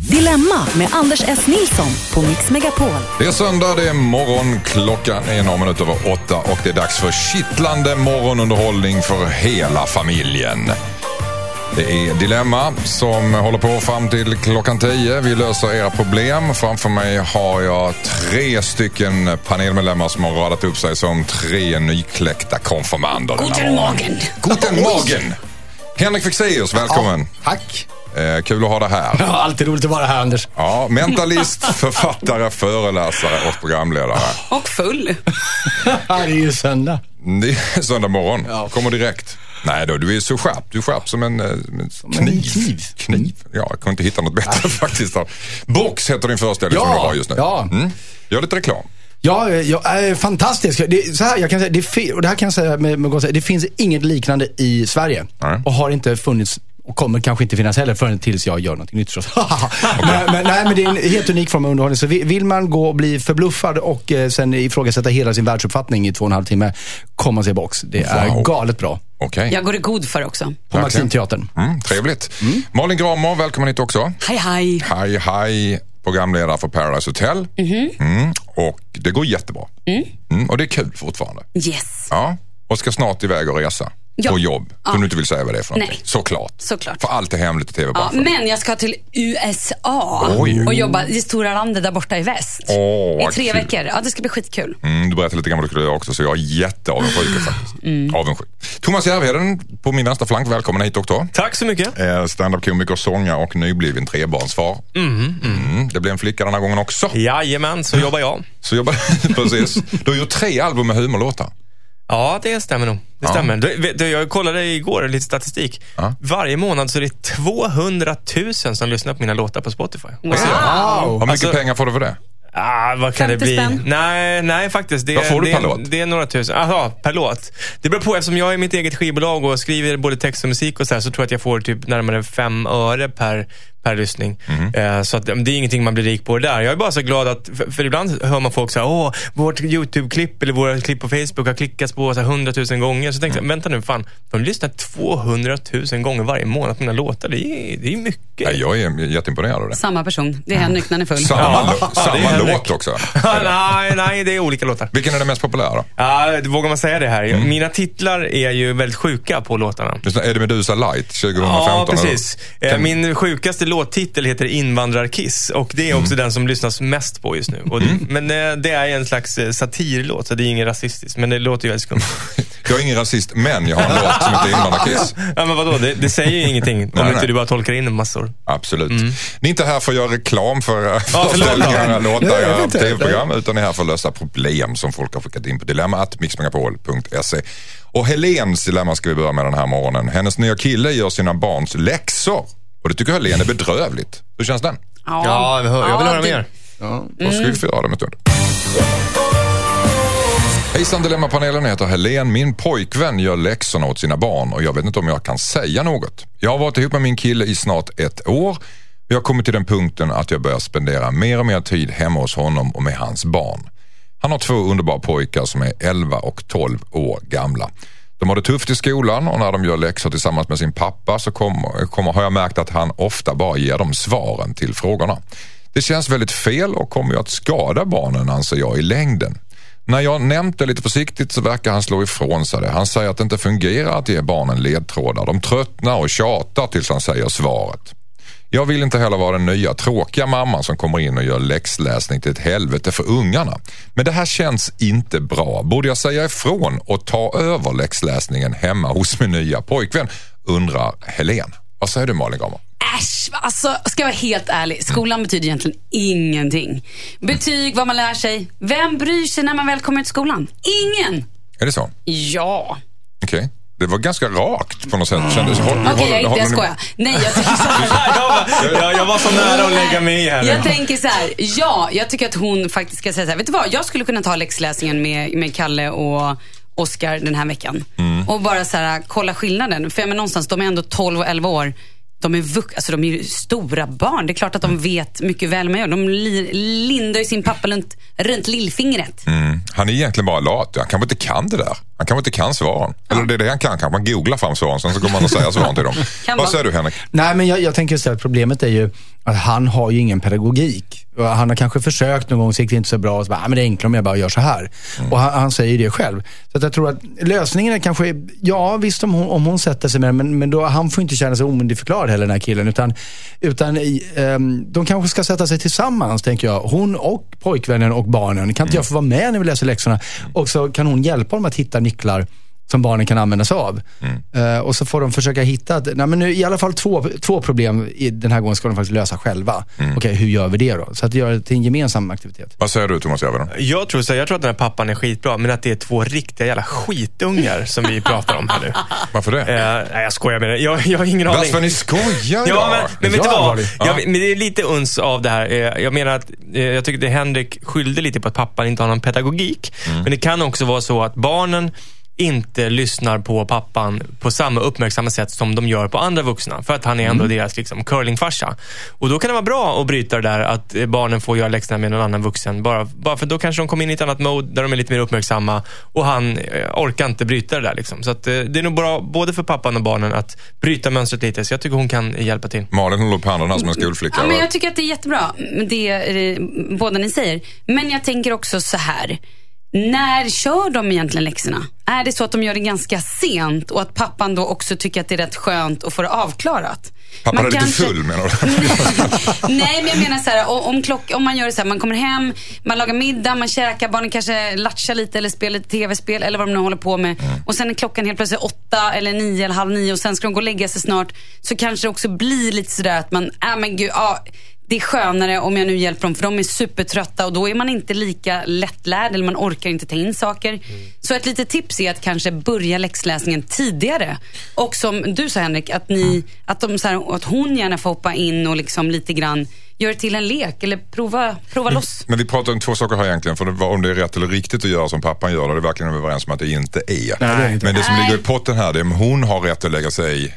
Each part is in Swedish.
Dilemma med Anders S. Nilsson på Mix Megapol. Det är söndag, det är morgon, klockan är några minuter över åtta och det är dags för kittlande morgonunderhållning för hela familjen. Det är Dilemma som håller på fram till klockan tio. Vi löser era problem. Framför mig har jag tre stycken panelmedlemmar som har radat upp sig som tre nykläckta konfirmander. Guten. Morgen. Guten Morgen! Henrik Fexeus, välkommen. Tack. Eh, kul att ha dig här. Ja, alltid roligt att vara här Anders. Ja, mentalist, författare, föreläsare och programledare. Och full. Ja, det är ju söndag. Det är söndag morgon. Ja. Kommer direkt. Nej då, du är så skärpt. Du är skärpt som en, eh, en en kniv. kniv. kniv. Ja, jag kunde inte hitta något bättre faktiskt. Box heter din föreställning Ja, som du har just nu. ja. Mm. Gör lite reklam. Ja, jag är fantastisk. Det, så här, jag kan säga, det, och det här kan jag säga med, med gott säga, det finns inget liknande i Sverige. Nej. Och har inte funnits och kommer kanske inte finnas heller förrän tills jag gör någonting nytt förstås. men, men, nej, men det är en helt unik form av underhållning. Så vi- vill man gå och bli förbluffad och eh, sen ifrågasätta hela sin världsuppfattning i två och en halv timme, kom och se box. Det är Wow. galet bra. Okej. Jag går i god för också. På. Maximteatern. Mm, trevligt. Malin Gramer, välkommen hit också. Hej, hej. Hej, hej. Programledare för Paradise Hotel. Mm. Och det går jättebra. Mm. Och det är kul fortfarande. Yes. Ja. Och ska snart iväg och resa. Ja. På jobb. Ja. Som du inte vill säga vad det är för någonting. Nej. Såklart. Såklart. För allt är hemligt i Ja, tv-branschen. men jag ska till USA Oj. och jobba i stora landet där borta i väst. Åh, I tre kul. veckor. Ja, det ska bli skitkul. Mm, du berättade lite grann vad du skulle göra också, så jag är jätteavundsjuk faktiskt. Avundsjuk. Thomas Järvheden på min vänstra flank, välkommen hit också. Tack så mycket. Eh, Standup-komiker, sångare och nybliven trebarnsfar. Mm, det blev en flicka den här gången också. Jajamän, så jobbar jag. Så jobbar precis. Du har gjort tre album med humorlåtar. Ja, det stämmer nog. Det Ja. stämmer. Du, du, jag kollade igår lite statistik. Ja. Varje månad så är det 200 000 som lyssnar på mina låtar på Spotify. Wow. Hur mycket Alltså- pengar får du för det? Ah, vad kan det 50 bli? spänn? Nej, nej faktiskt. Det, Vad får du det, per låt? Det är några tusen. Aha, per låt. Det beror på, eftersom jag är mitt eget skivbolag och skriver både text och musik och så här, så tror jag att jag får typ närmare fem öre per, per lyssning. Mhm. Eh, så att, det är ingenting man blir rik på det där. Jag är bara så glad att, för, för ibland hör man folk säga, åh, vårt YouTube-klipp eller våra klipp på Facebook har klickats på så här, 100 000 gånger. Så tänkte Mm. jag, vänta nu, fan, de lyssnar 200 000 gånger varje månad på mina låtar. Det är, det är mycket. Nej, jag är jätteimponerad av det. Samma person. Det är Henrik när han är full. Samma, Ja, samma låt också. nej, nej, det är olika låtar. Vilken är den mest populära? Ja, vågar man säga det här? Mm. Mina titlar är ju väldigt sjuka på låtarna. Är det Medusa Light 2015? Ja, eller? precis. Eh, Kan- Min sjukaste låttitel heter Invandrarkiss och det är också Mm. den som lyssnas mest på just nu. Och det, Men eh, det är en slags eh, satirlåt, så det är inget rasistiskt. Men det låter ju väldigt skumt. Jag är ingen rasist, men jag har en låt som heter Invandrarkiss. ja, men vadå? Det, det säger ju ingenting om Nej, inte nej. du bara tolkar in en massor. Absolut. Ni är inte här för att göra reklam för föreställningar, låtar, era inte. tv-program, utan ni är här för att lösa problem som folk har skickat in på dilemma.mixmegapol.se. Och Helens dilemma ska vi börja med den här morgonen. Hennes nya kille gör sina barns läxor. Och det tycker Helene är bedrövligt. Hur känns den? Ja, jag, hör, jag vill Ja, höra det- mer. Då ska vi få det om en stund. Hejsan Dilemmapanelen heter Helen. Min pojkvän gör läxorna åt sina barn och jag vet inte om jag kan säga något. Jag har varit ihop med min kille i snart ett år. Jag har kommit till den punkten att jag börjar spendera mer och mer tid hemma hos honom och med hans barn. Han har två underbara pojkar som är 11 och 12 år gamla. De har det tufft i skolan och när de gör läxor tillsammans med sin pappa så kommer, kommer, har jag märkt att han ofta bara ger dem svaren till frågorna. Det känns väldigt fel och kommer ju att skada barnen anser jag i längden. När jag nämnt det lite försiktigt så verkar han slå ifrån sig det. Han säger att det inte fungerar att ge barnen ledtrådar. De tröttnar och tjatar tills han säger svaret. Jag vill inte heller vara den nya tråkiga mamman som kommer in och gör läxläsning till ett helvete för ungarna. Men det här känns inte bra. Borde jag säga ifrån och ta över läxläsningen hemma hos min nya pojkvän? Undrar Helen. Vad säger du Malin Gramer? Äsch, alltså ska jag vara helt ärlig. Skolan betyder egentligen ingenting. Betyg, vad man lär sig. Vem bryr sig när man väl kommer till skolan? Ingen! Är det så? Ja. Okej. Det var ganska rakt på något sätt. Kändes, Okej, jag, inte, jag skojar. Nej, jag tänker så här. jag, jag, jag var så nära att lägga mig i här Jag tänker så här, ja, jag tycker att hon faktiskt ska säga så här, vet du vad, jag skulle kunna ta läxläsningen med, med Kalle och, Oscar den här veckan. Mm. Och bara så här, kolla skillnaden. För jag menar, någonstans, de är ändå 12 och 11 år. De är, vux, alltså, de är stora barn. Det är klart att de vet mycket väl vad man gör. De li, lindar ju sin pappa runt, runt lillfingret. Mm. Han är egentligen bara lat. Han kanske inte kan det där. Han kanske inte kan svaren. Eller det är det han kan. Kanske man googlar fram svaren sen så kommer man att säga svaren till dem. Vad säger du Henrik? Nej, men jag, jag tänker istället att problemet är ju att han har ju ingen pedagogik. Han har kanske försökt någon gång, så gick det inte så bra. Och så bara, ah, men det är enklare om jag bara gör så här. Och han, han säger det själv. Så att jag tror att lösningen är kanske, ja visst om hon, om hon sätter sig med det, men, men då, han får inte känna sig omyndigförklarad heller den här killen. Utan, utan i, ehm, de kanske ska sätta sig tillsammans, tänker jag. Hon och pojkvännen och barnen. Kan inte jag få vara med när vi läser läxorna? Och så kan hon hjälpa dem att hitta nycklar som barnen kan använda sig av. Eh, och så får de försöka hitta, att- nej, men nu, i alla fall två, två problem i den här gången ska de faktiskt lösa själva. Okej, hur gör vi det då? Så att göra det till en gemensam aktivitet. Vad säger du Thomas Järvheden? Jag tror, så, jag tror att den här pappan är skitbra, men att det är två riktiga jävla skitungar som vi pratar om här nu. Varför det? Eh, nej, jag skojar med det. Jag, jag har ingen aning. Vad ni skojar Ja, men, men vet du vad? Jag, men det är lite uns av det här. Eh, Jag menar att jag tycker att Henrik skyllde lite på att pappan inte har någon pedagogik. Mm. Men det kan också vara så att barnen inte lyssnar på pappan på samma uppmärksamma sätt som de gör på andra vuxna. För att han är ändå Mm. deras liksom, curlingfarsa. Och då kan det vara bra att bryta det där att eh, barnen får göra läxorna med någon annan vuxen. Bara, bara för då kanske de kommer in i ett annat mode där de är lite mer uppmärksamma och han eh, orkar inte bryta det där. Liksom. Så att, eh, det är nog bra både för pappan och barnen att bryta mönstret lite. Så jag tycker hon kan hjälpa till. Malin håller upp handen här som en skolflicka. Ja, men jag tycker att det är jättebra, det eh, båda ni säger. Men jag tänker också så här. När kör de egentligen läxorna? Är det så att de gör det ganska sent och att pappan då också tycker att det är rätt skönt att få det avklarat? Pappan Man är lite kanske- full menar du? Nej, men jag menar så här, om, klock, om man gör det så här, man kommer hem, man lagar middag, man käkar, barnen kanske latchar lite eller spelar lite tv-spel eller vad de nu håller på med. Och sen är klockan helt plötsligt åtta eller nio eller halv nio och sen ska de gå och lägga sig snart. Så kanske det också blir lite sådär att man, äh men gud, ja, det är skönare om jag nu hjälper dem för de är supertrötta och då är man inte lika lättlärd eller man orkar inte ta in saker. Så ett litet tips är att kanske börja läxläsningen tidigare. Och som du sa Henrik, att, ni, att, de, så här, att hon gärna får hoppa in och liksom lite grann göra till en lek eller prova, prova loss. Men vi pratar om två saker här egentligen. För det om det är rätt eller riktigt att göra som pappan gör. Då är det verkligen överens om att det inte är. Nej, det är inte. Men det som Nej. ligger i potten här, det är om hon har rätt att lägga sig i.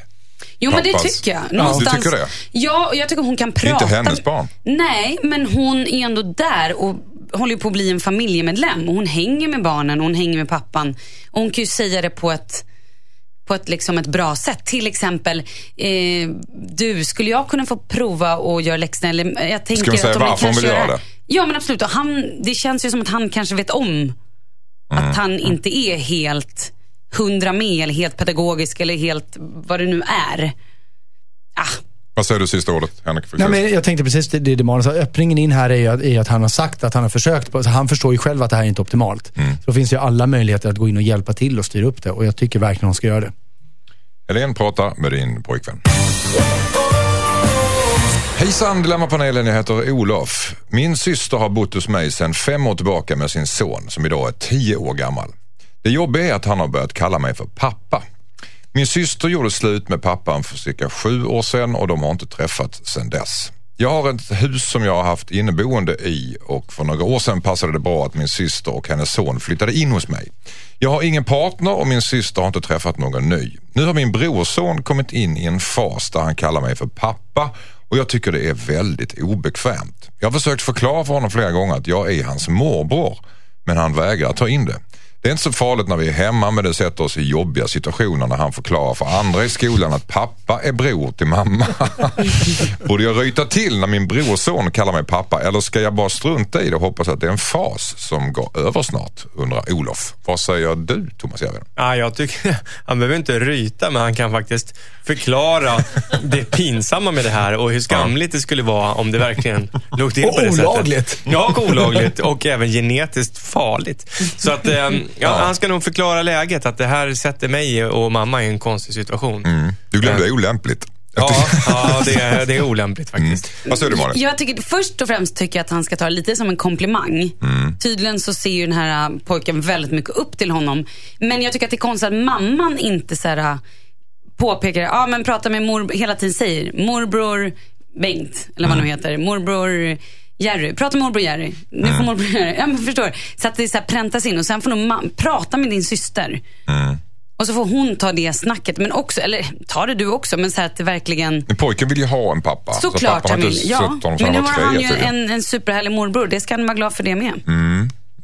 Jo men det Pappas- tycker jag. Ja, du tycker det? Ja, och jag tycker hon kan prata. inte hennes barn. Nej, men hon är ändå där och håller på att bli en familjemedlem. Och hon hänger med barnen och hon hänger med pappan. Och hon kan ju säga det på ett på ett, liksom ett bra sätt. Till exempel, eh, du, skulle jag kunna få prova att göra läxorna? Eller, eh, jag tänker Ska hon säga att varför hon vill göra gör det? Ja, men absolut. Och han, det känns ju som att han kanske vet om Mm. att han inte är helt hundra med eller helt pedagogisk eller helt vad det nu är. Ah, Vad säger du sista ordet, Henrik? Nej, men jag tänkte precis det, det, det Malin sa. Öppningen in här är ju att, är att han har sagt att han har försökt. På, så han förstår ju själv att det här är inte optimalt. Så då finns det ju alla möjligheter att gå in och hjälpa till och styra upp det. Och jag tycker verkligen hon ska göra det. Helene pratar med din pojkvän. Hejsan Dilemmapanelen, jag heter Olof. Min syster har bott hos mig sedan fem år tillbaka med sin son som idag är tio år gammal. Det jobbiga är att han har börjat kalla mig för pappa. Min syster gjorde slut med pappan för cirka sju år sedan och de har inte träffats sedan dess. Jag har ett hus som jag har haft inneboende i och för några år sedan passade det bra att min syster och hennes son flyttade in hos mig. Jag har ingen partner och min syster har inte träffat någon ny. Nu har min brorson kommit in i en fas där han kallar mig för pappa och jag tycker det är väldigt obekvämt. Jag har försökt förklara för honom flera gånger att jag är hans morbror men han vägrar ta in det. Det är inte så farligt när vi är hemma men det sätter oss i jobbiga situationer när han förklarar för andra i skolan att pappa är bror till mamma. Borde jag ryta till när min brorson kallar mig pappa eller ska jag bara strunta i det och hoppas att det är en fas som går över snart, undrar Olof. Vad säger du Thomas Järvheden? Ja, jag tycker, han behöver inte ryta, men han kan faktiskt förklara det pinsamma med det här och hur skamligt det skulle vara om det verkligen låg till på det olagligt. sättet. Ja, och olagligt och även genetiskt farligt. Så att, eh, ja, han ska nog förklara läget, att det här sätter mig och mamma i en konstig situation. Mm. Du glömde olämpligt. Ja, ja det, är, det är olämpligt faktiskt. Vad säger du Malin? Jag tycker, först och främst tycker jag att han ska ta det lite som en komplimang. Tydligen så ser ju den här äh, pojken väldigt mycket upp till honom. Men jag tycker att det är konstigt att mamman inte så här, äh, påpekar, ja men pratar med mor, hela tiden säger morbror Bengt, eller vad han nu heter, morbror Jerry, prata med morbror Jerry. Nu Mm. får morbror Jerry, ja men förstår. Så att det så här präntas in och sen får nog prata med din syster. Mm. Och så får hon ta det snacket, men också, eller ta det du också, men så att det verkligen Men pojken vill ju ha en pappa. så Såklart har inte Emil. Ja. Men nu han har han ju en, en superhärlig morbror. Det ska han vara glad för det med.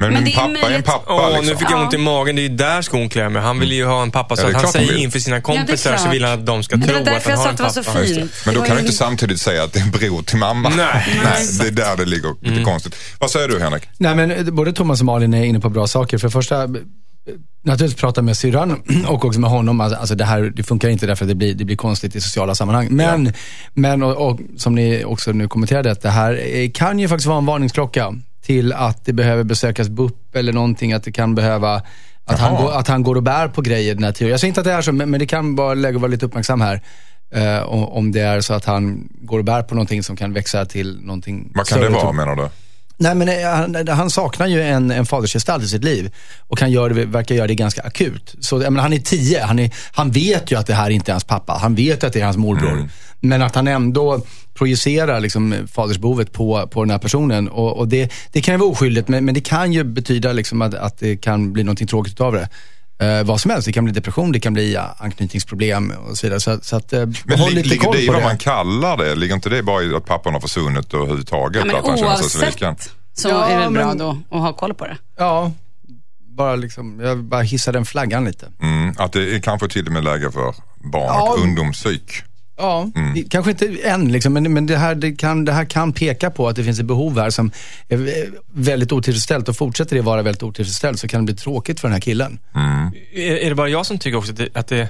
Men, Men min det är pappa är en pappa Åh, liksom. nu fick jag ont i magen. Det är ju där skon klämmer. Han vill ju ha en pappa så Ja, att han säger inför sina Ja, kompisar så klart. vill han att de ska tro var att därför han jag har sa en att det var så pappa. Ja, just det. fint. Men då kan var du ju- inte samtidigt säga att det är en bror till mamma. Nej. Nej, det är där det ligger lite konstigt. Vad säger du Henrik? Nej, men eh, både Thomas och Malin är inne på bra saker. För det första, eh, naturligtvis prata med syrran och också med honom. Alltså, alltså det här det funkar inte därför att det blir, det blir konstigt i sociala sammanhang. Men, men och, och, som ni också nu kommenterade, att det här eh, kan ju faktiskt vara en varningsklocka till att det behöver besökas BUP eller någonting. Att det kan behöva att han, går, att han går och bär på grejer den här tiden. Jag säger inte att det är så, men, men det kan vara läge att vara lite uppmärksam här. Eh, om, det är så att han går och bär på någonting som kan växa till någonting Vad kan det vara menar du? Nej, men eh, han, han saknar ju en, en fadersgestalt i sitt liv och han gör det, verkar göra det ganska akut. Så, menar, han är tio, han, är, han vet ju att det här inte är hans pappa. Han vet att det är hans morbror. Men att han ändå projicerar liksom, fadersbehovet på, på den här personen. Och, och det, det kan ju vara oskyldigt, men, men det kan ju betyda liksom att, att det kan bli någonting tråkigt av det. Eh, vad som helst, det kan bli depression, det kan bli anknytningsproblem och så vidare. Så, så att, eh, Men håll li- lite ligger koll det i på vad det. man kallar det? Ligger inte det bara i att pappan har försvunnit överhuvudtaget? Ja, att han känner sig sviken? så Ja, är det bra men- då att ha koll på det. Ja, bara liksom, jag bara hissar den flaggan lite. Mm, att det är kanske till och med läge för barn Ja. och ungdomspsyk. Ja, det- kanske inte än, liksom, men, men det, här, det, kan, det här kan peka på att det finns ett behov här som är väldigt otillfredsställt och fortsätter det vara väldigt otillfredsställt så kan det bli tråkigt för den här killen. Är, är det bara jag som tycker också att det, att det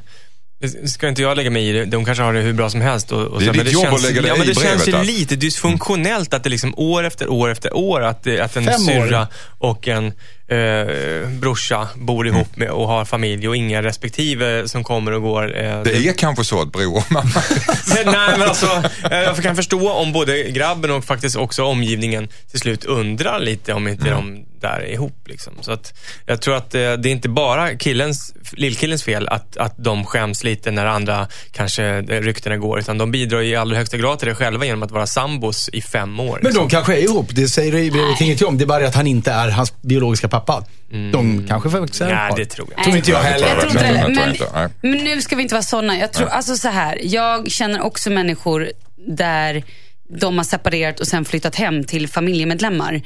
ska inte jag lägga mig i det. De kanske har det hur bra som helst. Och, och Det är så, men ditt jobb känns, att lägga dig ja, men i Det känns ju brevet, lite dysfunktionellt att det liksom år efter år efter år att, det, att en Fem år. syrra och en eh, brorsa bor Mm. ihop med och har familj och inga respektive som kommer och går. Eh, Det är kanske så att bror och mamma... Men, nej, men alltså, eh, jag kan förstå om både grabben och faktiskt också omgivningen till slut undrar lite om inte de där är ihop. Liksom. Så att jag tror att eh, det är inte bara killens, lillkillens fel att, att de skäms lite när andra kanske eh, ryktena går, utan de bidrar i allra högsta grad till det själva genom att vara sambos i fem år. Men liksom. de kanske är ihop, det säger det ingenting om. Det är bara det att han inte är hans biologiska pappa. De kanske faktiskt är Nej, det tror jag. Tror inte jag Nej, det heller. Jag tror inte tror Men, inte. Nej. men nu ska vi inte vara sådana. Jag tror, alltså så här, jag känner också människor där de har separerat och sen flyttat hem till familjemedlemmar.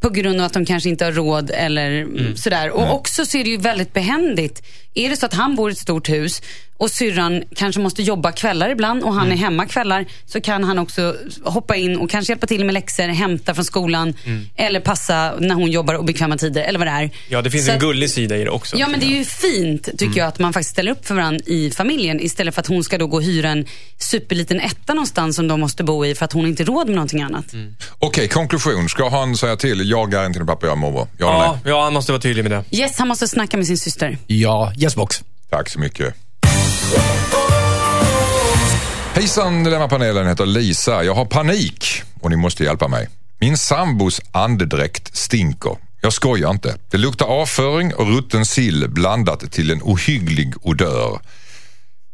På grund av att de kanske inte har råd eller sådär. Och också så är det ju väldigt behändigt. Är det så att han bor i ett stort hus och syrran kanske måste jobba kvällar ibland och han är hemma kvällar så kan han också hoppa in och kanske hjälpa till med läxor, hämta från skolan eller passa när hon jobbar obekväma tider eller vad det är. Ja, det finns Så en gullig sida i det också. Ja men det är ju fint tycker jag att man faktiskt ställer upp för varandra i familjen istället för att hon ska då gå och hyra en superliten etta någonstans som de måste bo i för att hon inte råd med någonting annat. Okej, konklusion. Ska han säga till, jag är inte din pappa, jag är morbror? Ja, ja, han måste vara tydlig med det. Yes, han måste snacka med sin syster. Ja, yes box. Tack så mycket. Hejsan, Dilemmapanelen heter Lisa. Jag har panik och ni måste hjälpa mig. Min sambos andedräkt stinker. Jag skojar inte. Det luktar avföring och rutten sill blandat till en ohygglig odör.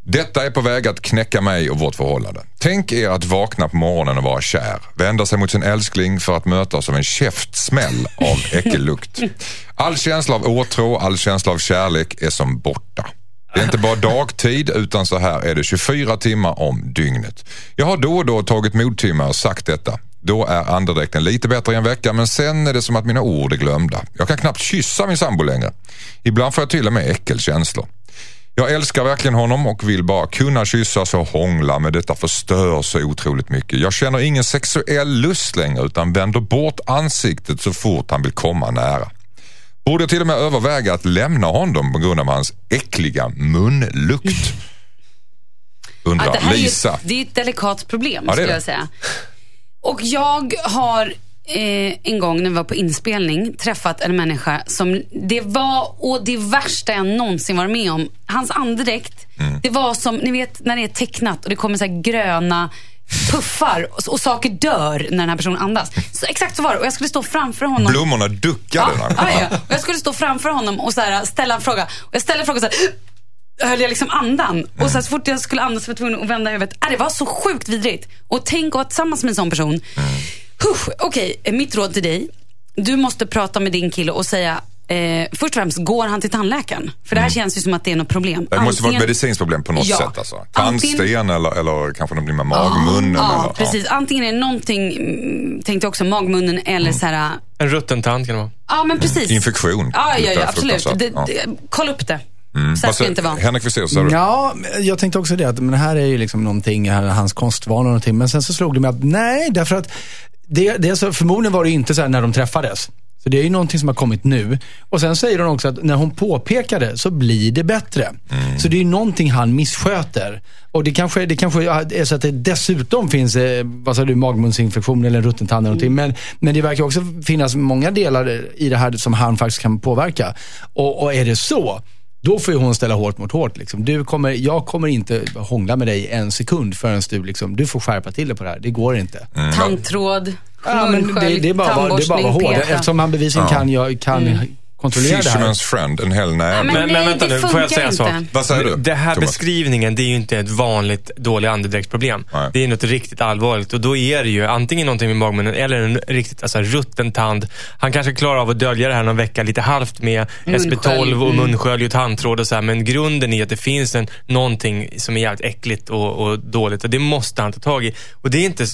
Detta är på väg att knäcka mig och vårt förhållande. Tänk er att vakna på morgonen och vara kär. Vända sig mot sin älskling för att mötas av en käftsmäll av äckellukt. All känsla av åtrå, all känsla av kärlek är som borta. Det är inte bara dagtid utan så här är det 24 timmar om dygnet. Jag har då och då tagit modtimmar och sagt detta. Då är andedräkten lite bättre i en vecka men sen är det som att mina ord är glömda. Jag kan knappt kyssa min sambo längre. Ibland får jag till och med äckelkänslor. Jag älskar verkligen honom och vill bara kunna kyssas och hångla men detta förstör så otroligt mycket. Jag känner ingen sexuell lust längre utan vänder bort ansiktet så fort han vill komma nära. Borde till och med överväga att lämna honom på grund av hans äckliga munlukt? Undrar Ja, det här är ju Lisa. ett, det är ett delikat problem Ja, skulle det. jag säga. Och jag har eh, en gång när vi var på inspelning träffat en människa som det var och det värsta jag någonsin varit med om. Hans andedräkt, Mm. det var som, ni vet när det är tecknat och det kommer så gröna puffar och, och saker dör när den här personen andas. Så exakt så var det och jag skulle stå framför honom. Blommorna duckade. Ja, ja, ja. Och jag skulle stå framför honom och så här, ställa en fråga. Och jag ställde frågan så här, höll jag liksom andan. Och så, så fort jag skulle andas var jag tvungen att vända huvudet. Äh, det var så sjukt vidrigt. Och tänk att vara tillsammans med en sån person. Husch, Okej, mitt råd till dig. Du måste prata med din kille och säga, eh, först och främst, går han till tandläkaren? För det här känns ju som att det är något problem. Mm. Det måste vara ett Antingen- medicinskt problem på något Ja. sätt. Alltså. Antingen- Tandsten eller, eller kanske någonting med magmunnen. Ja, eller, precis. Antingen är det någonting, mm, tänkte jag också, magmunnen eller så här. En rutten tand kan det vara. Ja, men precis. Infektion. Ja, ja, ja absolut. fruktansvärt. Det, det, kolla upp det. Så ska det säger- inte vara. Henrik du? Ja, jag tänkte också det. Att, men det här är ju liksom någonting, här, hans kostvanor och någonting. Men sen så slog det mig att nej, därför att det, det är så, förmodligen var det ju inte så här när de träffades. Så det är ju någonting som har kommit nu. Och sen säger hon också att när hon påpekar det så blir det bättre. Mm. Så det är ju någonting han missköter. Och det kanske, det kanske är så att det dessutom finns, eh, vad sa du, magmunsinfektion eller en rutten tand eller någonting. Men, men det verkar också finnas många delar i det här som han faktiskt kan påverka. Och, och är det så, då får ju hon ställa hårt mot hårt. Liksom. Du kommer, jag kommer inte hångla med dig en sekund förrän du, liksom, du får skärpa till dig på det här. Det går inte. Mm. Tandtråd, Ja, men det, det är bara, det är bara peta. Eftersom han bevisligen kan, jag, kan kontrollera det här. Fisherman's friend, en hel näve. Men Men, men vänta nu, får jag säga en sak? Vad säger du, Det här Thomas? beskrivningen, det är ju inte ett vanligt dålig andedräktsproblem. Nej. Det är något riktigt allvarligt och då är det ju antingen någonting med magmunnen eller en riktigt alltså, rutten tand. Han kanske klarar av att dölja det här någon vecka lite halvt med Munskölj, SB12 och mm. munskölj och tandtråd och så här. Men grunden är att det finns en, någonting som är jävligt äckligt och, och dåligt och det måste han ta tag i. Och det är inte,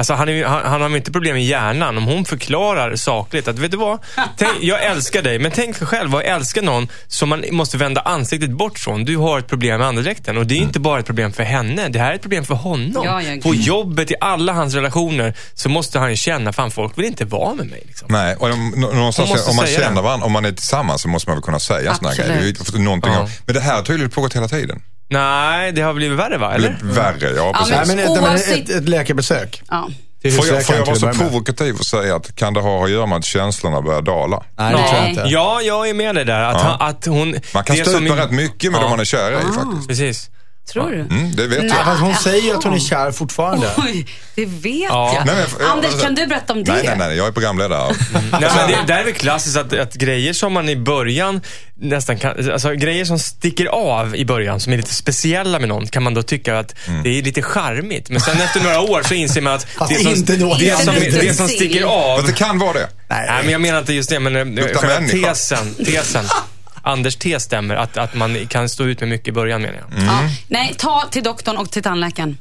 alltså han, är, han, han har ju inte problem i hjärnan. Om hon förklarar sakligt att, vet du vad? Tänk, jag älskar dig, men tänk själv att älska någon som man måste vända ansiktet bort från. Du har ett problem med andedräkten och det är inte bara ett problem för henne. Det här är ett problem för honom. Ja, ja, På jobbet, i alla hans relationer, så måste han ju känna, fan folk vill inte vara med mig. Liksom. Nej, och nå- någonstans, om man känner varandra, om man är tillsammans så måste man väl kunna säga sådana grejer. Någonting Ja. av, men det här har tydligen pågått hela tiden. Nej, det har blivit värre va? Eller? Eller värre, ja precis. Nej, men, ett, men Oavsett- ett, ett läkarbesök. Ja. Till Får jag, får jag vara så provokativ och säga att kan det ha att göra med att känslorna börjar dala? Nej, det tror jag Nej. inte. Ja, jag är med dig där. Att, Ja. han, att hon... Man kan det stå ut som rätt mycket med Ja. dem man är kär i faktiskt. Precis. Tror du? Mm, det vet Nej. jag. Ja, fast hon säger ju att hon är kär fortfarande. Oj, det vet Ja. jag. Nej, men jag- Anders, alltså- kan du berätta om det? Nej, nej, nej, jag är programledare. Nej, men det, det här är väl klassiskt att, att grejer som man i början nästan kan, alltså grejer som sticker av i början, som är lite speciella med någon, kan man då tycka att Mm. det är lite charmigt. Men sen efter några år så inser man att Fast det som, inte då. det, som, det som sticker av, Fast det kan vara det. nej men jag menar inte just det, men eh, Luktar själva människa. tesen, tesen. Anders tes stämmer, att, att man kan stå ut med mycket i början menar jag. Ja. Nej, ta till doktorn och till tandläkaren.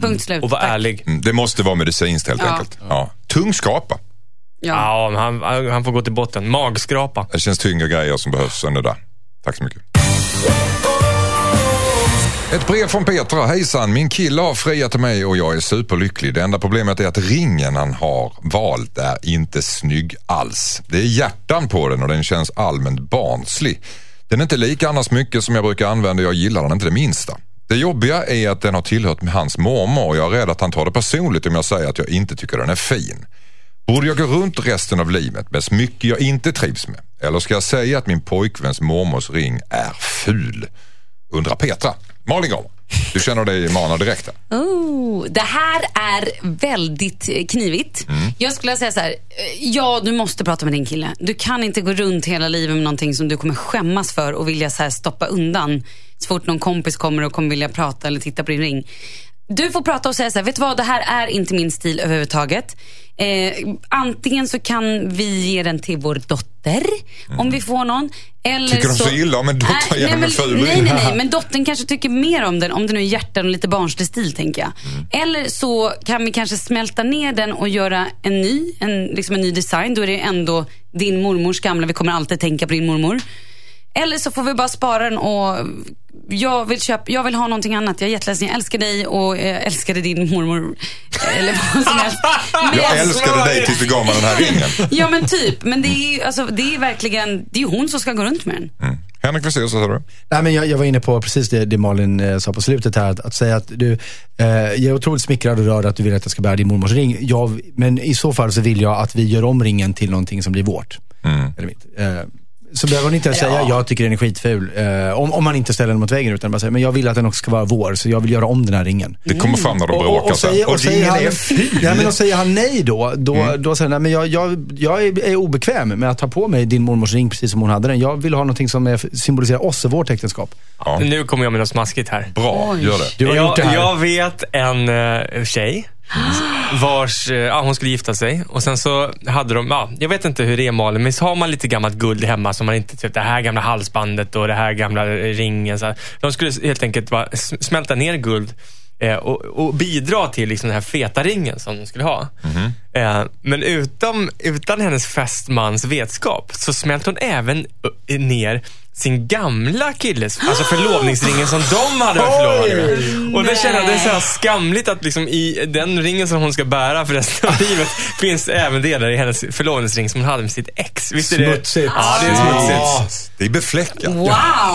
Punkt slut. Och vara Tack. ärlig. Mm, Det måste vara medicinskt helt Ja. enkelt. Ja. Tungskrapa. Ja. Ja, men han, han får gå till botten. Magskrapa. Det känns tyngre grejer som behövs än det där. Tack så mycket. Ett brev från Petra. Hejsan, min kille har friat till mig och jag är superlycklig. Det enda problemet är att ringen han har valt är inte snygg alls. Det är hjärtan på den och den känns allmänt barnslig. Den är inte lik annars mycket som jag brukar använda och jag gillar den inte det minsta. Det jobbiga är att den har tillhört med hans mormor och jag är rädd att han tar det personligt om jag säger att jag inte tycker den är fin. Borde jag gå runt resten av livet med smycke jag inte trivs med? Eller ska jag säga att min pojkväns mormors ring är ful? Undrar Petra. Malin Gramer, du känner dig manad direkt här. Oh, det här är väldigt knivigt. Mm. Jag skulle säga så här, ja du måste prata med din kille. Du kan inte gå runt hela livet med någonting som du kommer skämmas för och vilja så här stoppa undan så fort någon kompis kommer och kommer vilja prata eller titta på din ring. Du får prata och säga så här, vet du vad, det här är inte min stil överhuvudtaget. Eh, antingen så kan vi ge den till vår dotter, om vi får någon. Eller Tycker de så illa om en dotter genom nej, en ful men, ring? nej, nej, nej, men dottern kanske tycker mer om den, om det nu är hjärtan och lite barnslig stil tänker jag. Eller så kan vi kanske smälta ner den och göra en ny, en, liksom en ny design. Då är det ändå din mormors gamla, vi kommer alltid tänka på din mormor. Eller så får vi bara spara den och jag vill, köpa, jag vill ha någonting annat. Jag är jätteledsen, jag älskar dig och jag älskade din mormor. Eller vad som helst. Men- Jag älskade dig tills du gav mig den här ringen. Ja men typ, men det är ju alltså, det är verkligen, det är hon som ska gå runt med den. Mm. Henrik Westén, så sa du? Nej, men jag, jag var inne på precis det, det Malin eh, sa på slutet här. Att, att säga att du, eh, jag är otroligt smickrad och rörd att du vill att jag ska bära din mormors ring. Jag, men i så fall så vill jag att vi gör om ringen till någonting som blir vårt. Eller mitt. Eh, så behöver hon inte säga, jag tycker den är skitful. Eh, om, om man inte ställer den mot väggen utan bara säger, men jag vill att den också ska vara vår. Så jag vill göra om den här ringen. Det kommer fram när de bråkar och, sen. säger, och, säger han, är ful. nej, men och säger han nej då, då, Mm. då säger han, nej, men jag, jag, jag är, är obekväm med att ta på mig din mormors ring precis som hon hade den. Jag vill ha någonting som är, symboliserar oss och vårt äktenskap. Ja. Nu kommer jag med något smaskigt här. Bra, Oj. gör det. Du har jag, gjort det här. jag vet en uh, tjej vars, eh, ja, hon skulle gifta sig. Och sen så hade de, ja, jag vet inte hur det är Malin, men så har man lite gammalt guld hemma som man inte, typ det här gamla halsbandet och det här gamla eh, ringen. Så här. De skulle helt enkelt bara smälta ner guld eh, och, och bidra till liksom den här feta ringen som de skulle ha. Eh, men utan, utan hennes fästmans vetskap så smälte hon även ner sin gamla killes, alltså förlovningsringen som de hade varit förlovade. Och det känner jag, det är så här skamligt att liksom i den ringen som hon ska bära för resten av livet finns även delar i hennes förlovningsring som hon hade med sitt ex. Visst är det? Smutsigt. Ja, det är smutsigt. Ja, det är befläckat. Wow!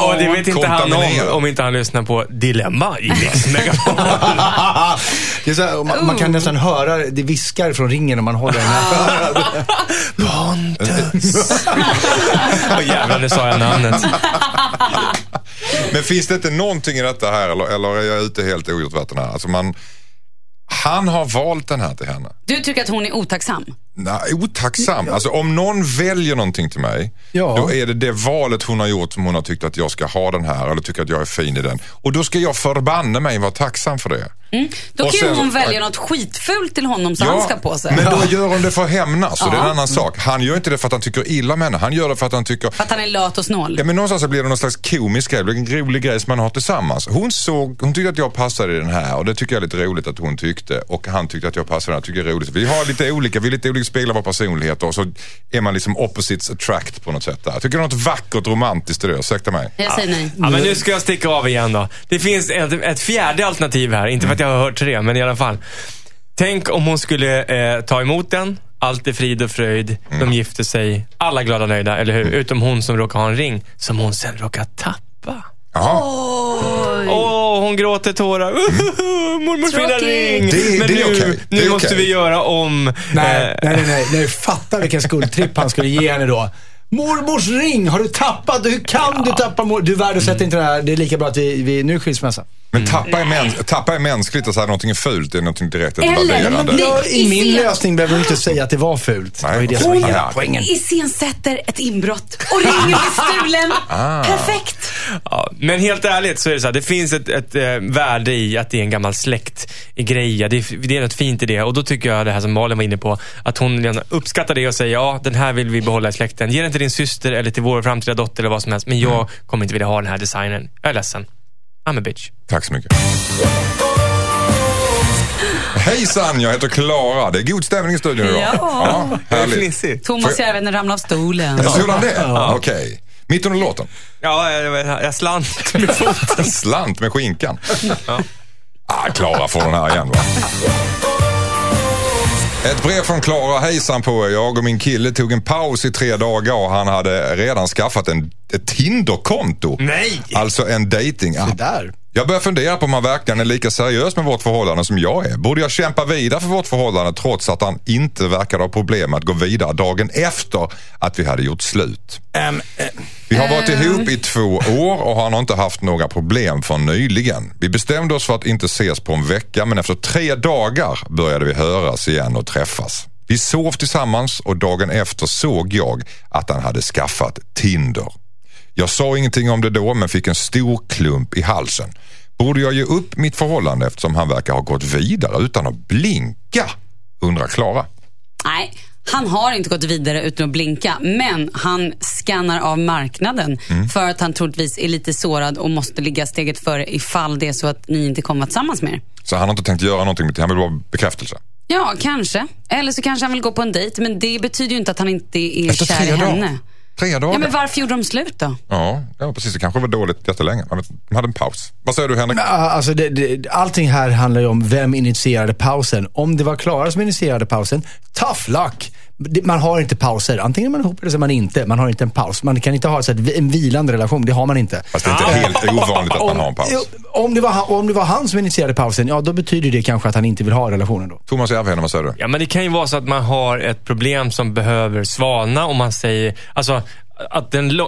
Och det vet inte han om, om inte han lyssnar på Dilemma i Mix Megapol. det är så här, man, man kan nästan höra, det viskar från ringen om man håller den här. Pontus. Åh jävlar, nu sa jag namnet. Men finns det inte någonting i detta här eller, eller är jag ute helt ogjort vatten här? Alltså man, han har valt den här till henne. Du tycker att hon är otacksam? Nej, otacksam. Alltså om någon väljer någonting till mig, Ja. då är det det valet hon har gjort som hon har tyckt att jag ska ha den här eller tycker att jag är fin i den. Och då ska jag förbanne mig vara tacksam för det. Då Och kan sen- hon välja något skitfult till honom så han ska på sig. men då gör hon det för att hämnas och det är en Ja. annan sak. Han gör inte det för att han tycker illa om henne. Han gör det för att han tycker För att han är lat och snål. Ja, men någonstans så blir det någon slags komisk grej, det blir en rolig grej som man har tillsammans. Hon, såg, hon tyckte att jag passade i den här och det tycker jag är lite roligt att hon tyckte. Och han tyckte att jag passade i den här, tycker jag är roligt. Vi har lite olika, vi är lite olika speglar våra personligheter och så är man liksom opposites attract på något sätt där. Jag tycker det är något vackert romantiskt i det, ursäkta mig. Jag säger nej. Ja, men nu ska jag sticka av igen då. Det finns ett, ett fjärde alternativ här. Inte för att jag har hört tre, men i alla fall. Tänk om hon skulle eh, ta emot den. Allt är frid och fröjd. De gifter sig. Alla glada och nöjda, eller hur? Utom hon som råkar ha en ring som hon sen råkar tappa. Jaha. Åh, hon gråter tårar. Mormors fina ring. Det- Men det är nu. Det nu är måste okej. vi göra om. Nej, eh, nej, nej, nej, nej. Fatta vilken skuldtripp han skulle ge henne då. Mormors ring, har du tappat? Hur kan du tappa mor... Du värdesätter inte det här. Det är lika bra att vi, vi nu är skilsmässa. Men tappa är, mäns tappa är mänskligt och säga att någonting är fult, det är någonting direkt Eller- värderande. Det- Ja, I i min lösning behöver du inte säga att det var fult. Det var ju det som var hela poängen. Iscensätter ett inbrott och ringen blir stulen. Ah. Perfekt. Ja, men helt ärligt så är det så här, det finns ett, ett eh, värde i att det är en gammal släktgrej. Det, är- det är något fint i det. Och då tycker jag det här som Malin var inne på, att hon uppskattar det och säger ja, den här vill vi behålla i släkten. Ge den till din syster eller till vår framtida dotter eller vad som helst. Men jag kommer inte vilja ha den här designen. Jag är ledsen. I'm a bitch. Tack så mycket. Hejsan, jag heter Klara. Det är god stämning i studion idag. Ja. Jag är härligt. Thomas Järvheden ramlade av stolen. Såg han det? Okej. Mitt under låten. Ja, jag, slant med foten. En slant med skinkan. Ah, Klara får den här igen va? Ett brev från Klara. Hejsan på er. Jag och min kille tog en paus i tre dagar och han hade redan skaffat en, ett Tinder-konto. Nej! Alltså en dating-app. Jag börjar fundera på om han verkligen är lika seriös med vårt förhållande som jag är. Borde jag kämpa vidare för vårt förhållande trots att han inte verkade ha problem med att gå vidare dagen efter att vi hade gjort slut? Vi har varit ihop i två år och han har inte haft några problem för nyligen. Vi bestämde oss för att inte ses på en vecka men efter tre dagar började vi höras igen och träffas. Vi sov tillsammans och dagen efter såg jag att han hade skaffat Tinder. Jag sa ingenting om det då men fick en stor klump i halsen. Borde jag ge upp mitt förhållande eftersom han verkar ha gått vidare utan att blinka? Undrar Klara. Nej, han har inte gått vidare utan att blinka. Men han skannar av marknaden Mm. för att han troligtvis är lite sårad och måste ligga steget före ifall det är så att ni inte kommer vara tillsammans mer. Så han har inte tänkt göra någonting med det, han vill bara bekräftelse. Ja, kanske. Eller så kanske han vill gå på en dejt. Men det betyder ju inte att han inte är Efter kär i dagar. Tre dagar? Ja, men varför gjorde de slut då? Ja, ja, precis. Det kanske var dåligt jättelänge. De hade en paus. Vad säger du Henrik? Ja, Alltså det, det, allting här handlar ju om vem initierade pausen. Om det var Klara som initierade pausen, tough luck. Man har inte pauser. Antingen är man ihop eller så är man inte. Man har inte en paus. Man kan inte ha så en vilande relation. Det har man inte. Fast det är inte helt ovanligt att man har en paus. Om det, var, om det var han som initierade pausen, ja då betyder det kanske att han inte vill ha relationen då. Thomas Järvheden, vad säger du? Ja, men det kan ju vara så att man har ett problem som behöver svalna och man säger, alltså att den,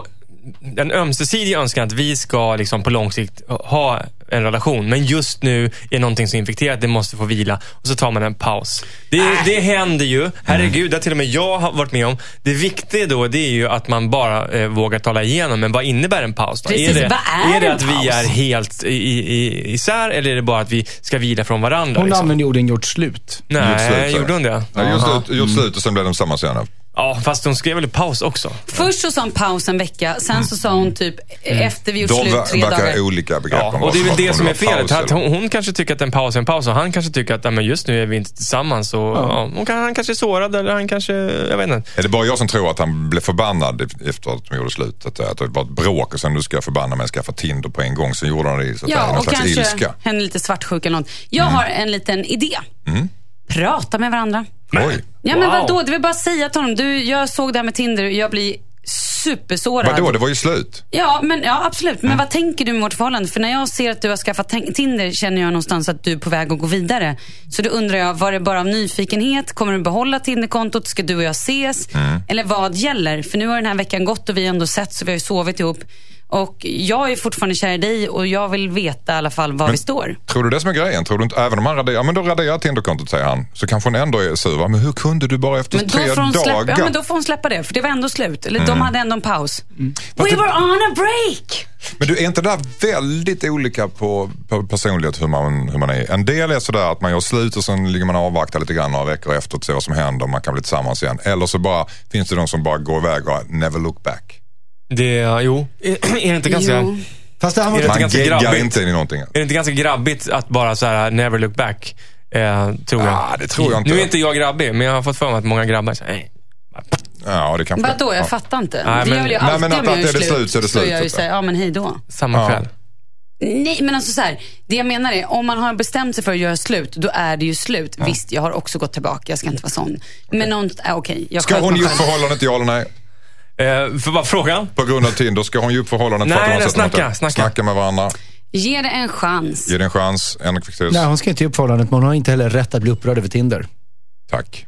den ömsesidiga önskan att vi ska liksom på lång sikt ha en relation. Men just nu är någonting så infekterat, det måste få vila. Och så tar man en paus. Det, det händer ju. Herregud, det har till och med jag har varit med om. Det viktiga då, det är ju att man bara eh, vågar tala igenom. Men vad innebär en paus då? Precis, är det, vad är det en att vi paus? är helt i, i, isär eller är det bara att vi ska vila från varandra? Hon liksom? använde orden gjort slut. Gjort slut, Nej, gjorde hon det? Ja, gjort, slut, gjort slut och sen blev de tillsammans igen. Ja, fast hon skrev väl paus också? Först så sa hon paus en vecka, sen så sa hon typ efter vi gjort De slut tre verkar dagar. olika begrepp. Ja, om och det är väl det om som är felet. Att hon, hon kanske tycker att en paus är en paus och han kanske tycker att ja, men just nu är vi inte tillsammans. Och, ja. hon kan, han kanske är sårad eller han kanske, jag vet inte. Är det bara jag som tror att han blev förbannad efter att de gjorde slut? Att, att det var ett bråk och sen nu ska jag förbanna mig och skaffa Tinder på en gång. Sen gjorde han det så att det är Ja, någon och slags kanske ilska. henne lite svartsjuk eller något. Jag har en liten idé. Prata med varandra. Oj. Ja men Wow. vadå, det vill bara säga till honom. Du, jag såg det här med Tinder och jag blir supersårad. Vadå, det var ju slut. Ja, men, ja absolut. Men vad tänker du med vårt förhållande? För när jag ser att du har skaffat Tinder känner jag någonstans att du är på väg att gå vidare. Så då undrar jag, var det bara av nyfikenhet? Kommer du behålla Tinderkontot? Ska du och jag ses? Eller vad gäller? För nu har den här veckan gått och vi har ändå sett så vi har ju sovit ihop. Och jag är fortfarande kär i dig och jag vill veta i alla fall var vi står. Tror du det som är grejen? Tror du inte, även om han raderar, ja men då raderar jag Tinderkontot säger han. Så kanske hon ändå är sur. Men hur kunde du bara efter Men tre hon släppa, dagar? ja, men då får hon släppa det, för det var ändå slut. Eller de hade ändå en paus. Fast We were on a break! Men du, är inte det där väldigt olika på, på personlighet hur man, hur man är? En del är sådär att man gör slut och sen ligger man och avvaktar lite grann några veckor efteråt och ser vad som händer och man kan bli tillsammans igen. Eller så bara finns det de som bara går iväg och never look back. Det, jo. Är, är det inte ganska... Jo. Fast det här var Är det Man ganska geggar grabbigt? inte in i någonting. Är det inte ganska grabbigt att bara så här never look back? Eh, tror jag. Ah, det tror jag inte. Nu är inte jag grabbig, men jag har fått för mig att många grabbar säger nej. Ja, det kanske Vadå, jag ja. fattar inte. Nej, det men- gör väl jag Nej, alltid men att- om jag att är det slut så är det Så slut, jag ju typ. säger, ja men hej då. Samma Ja. kväll. Nej, men alltså så här, det jag menar är, om man har bestämt sig för att göra slut, då är det ju slut. Visst, jag har också gått tillbaka, jag ska inte vara sån. Men något, äh, okej, jag Ska hon ge upp förhållandet, ja eller nej? Eh, för vad frågan? På grund av Tinder, ska hon ge upp förhållandet Nej, för att nej, snacka, snacka. Snacka med varandra, Ge det en chans. ge det en chans. Fexeus, Nej, hon ska inte ge upp förhållandet, men hon har inte heller rätt att bli upprörd över Tinder. tack.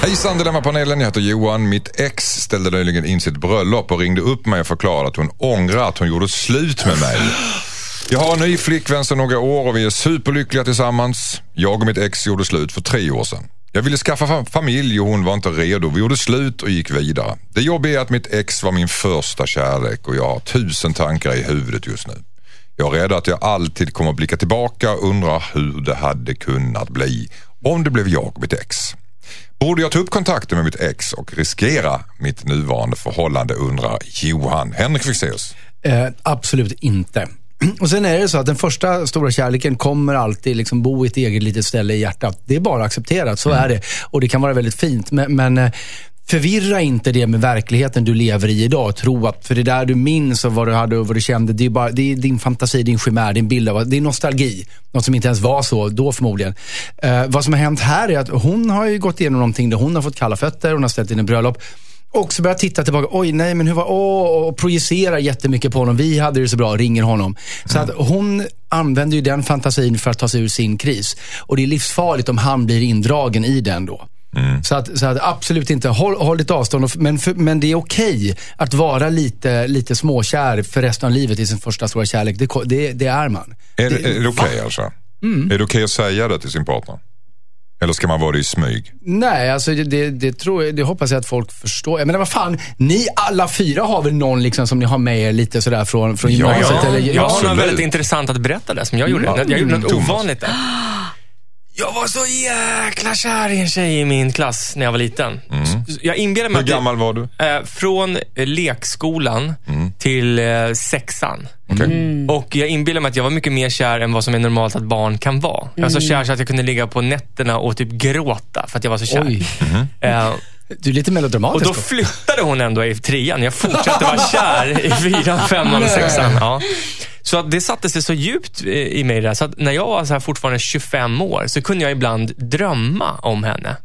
Hejsan Dilemmapanelen, jag heter Johan. Mitt ex ställde nyligen in sitt bröllop och ringde upp mig och förklarade att hon ångrar att hon gjorde slut med mig. Jag har en ny flickvän sedan några år och vi är superlyckliga tillsammans. Jag och mitt ex gjorde slut för tre år sedan. Jag ville skaffa familj och hon var inte redo. Vi gjorde slut och gick vidare. Det jobbiga är att mitt ex var min första kärlek och jag har tusen tankar i huvudet just nu. Jag är rädd att jag alltid kommer att blicka tillbaka och undra hur det hade kunnat bli om det blev jag och mitt ex. Borde jag ta upp kontakten med mitt ex och riskera mitt nuvarande förhållande undrar Johan. Henrik Fexeus. Eh, absolut inte. Och sen är det så att den första stora kärleken kommer alltid liksom bo i ett eget litet ställe i hjärtat. Det är bara accepterat, så är det. Och det kan vara väldigt fint. Men, men eh, förvirra inte det med verkligheten du lever i idag. Tro att, för det där du minns och vad du hade och vad du kände, det är, bara, det är din fantasi, din chimär, din bild av, det är nostalgi. Något som inte ens var så då förmodligen. Eh, vad som har hänt här är att hon har ju gått igenom någonting där hon har fått kalla fötter, hon har ställt in en bröllop. Och så börjar titta tillbaka. Oj, nej, men hur var... Åh, och projicerar jättemycket på honom. Vi hade det så bra, ringer honom. Så att hon använder ju den fantasin för att ta sig ur sin kris. Och det är livsfarligt om han blir indragen i den då. Så, att, så att absolut inte, håll, håll ditt avstånd. Och, men, för, men det är okej att vara lite, lite småkär för resten av livet i sin första stora kärlek. Det, det, det är man. Är, det- är det okej alltså? Är det okej att säga det till sin partner? Eller ska man vara det i smyg? Nej, alltså det, det, det, tror jag, det hoppas jag att folk förstår. Men vad fan, ni alla fyra har väl någon liksom som ni har med er lite sådär från, från Ja, gymnasiet? ja. eller, Jag har något väldigt intressant att berätta där som jag gjorde. Jag gjorde något Thomas. ovanligt där. Jag var så jäkla kär i en tjej i min klass när jag var liten. Jag inbillar mig Hur gammal var du? Eh, från eh, lekskolan till eh, sexan. Okej. Och jag inbillar mig att jag var mycket mer kär än vad som är normalt att barn kan vara. Jag var så kär så att jag kunde ligga på nätterna och typ gråta för att jag var så kär. Oj. Eh, Du är lite och melodramatisk. då flyttade hon ändå i trean. Jag fortsatte vara kär i fyran, femman och sexan. Ja. Så det satte sig så djupt eh, i mig där. Så att när jag var så här fortfarande 25 år så kunde jag ibland drömma om henne.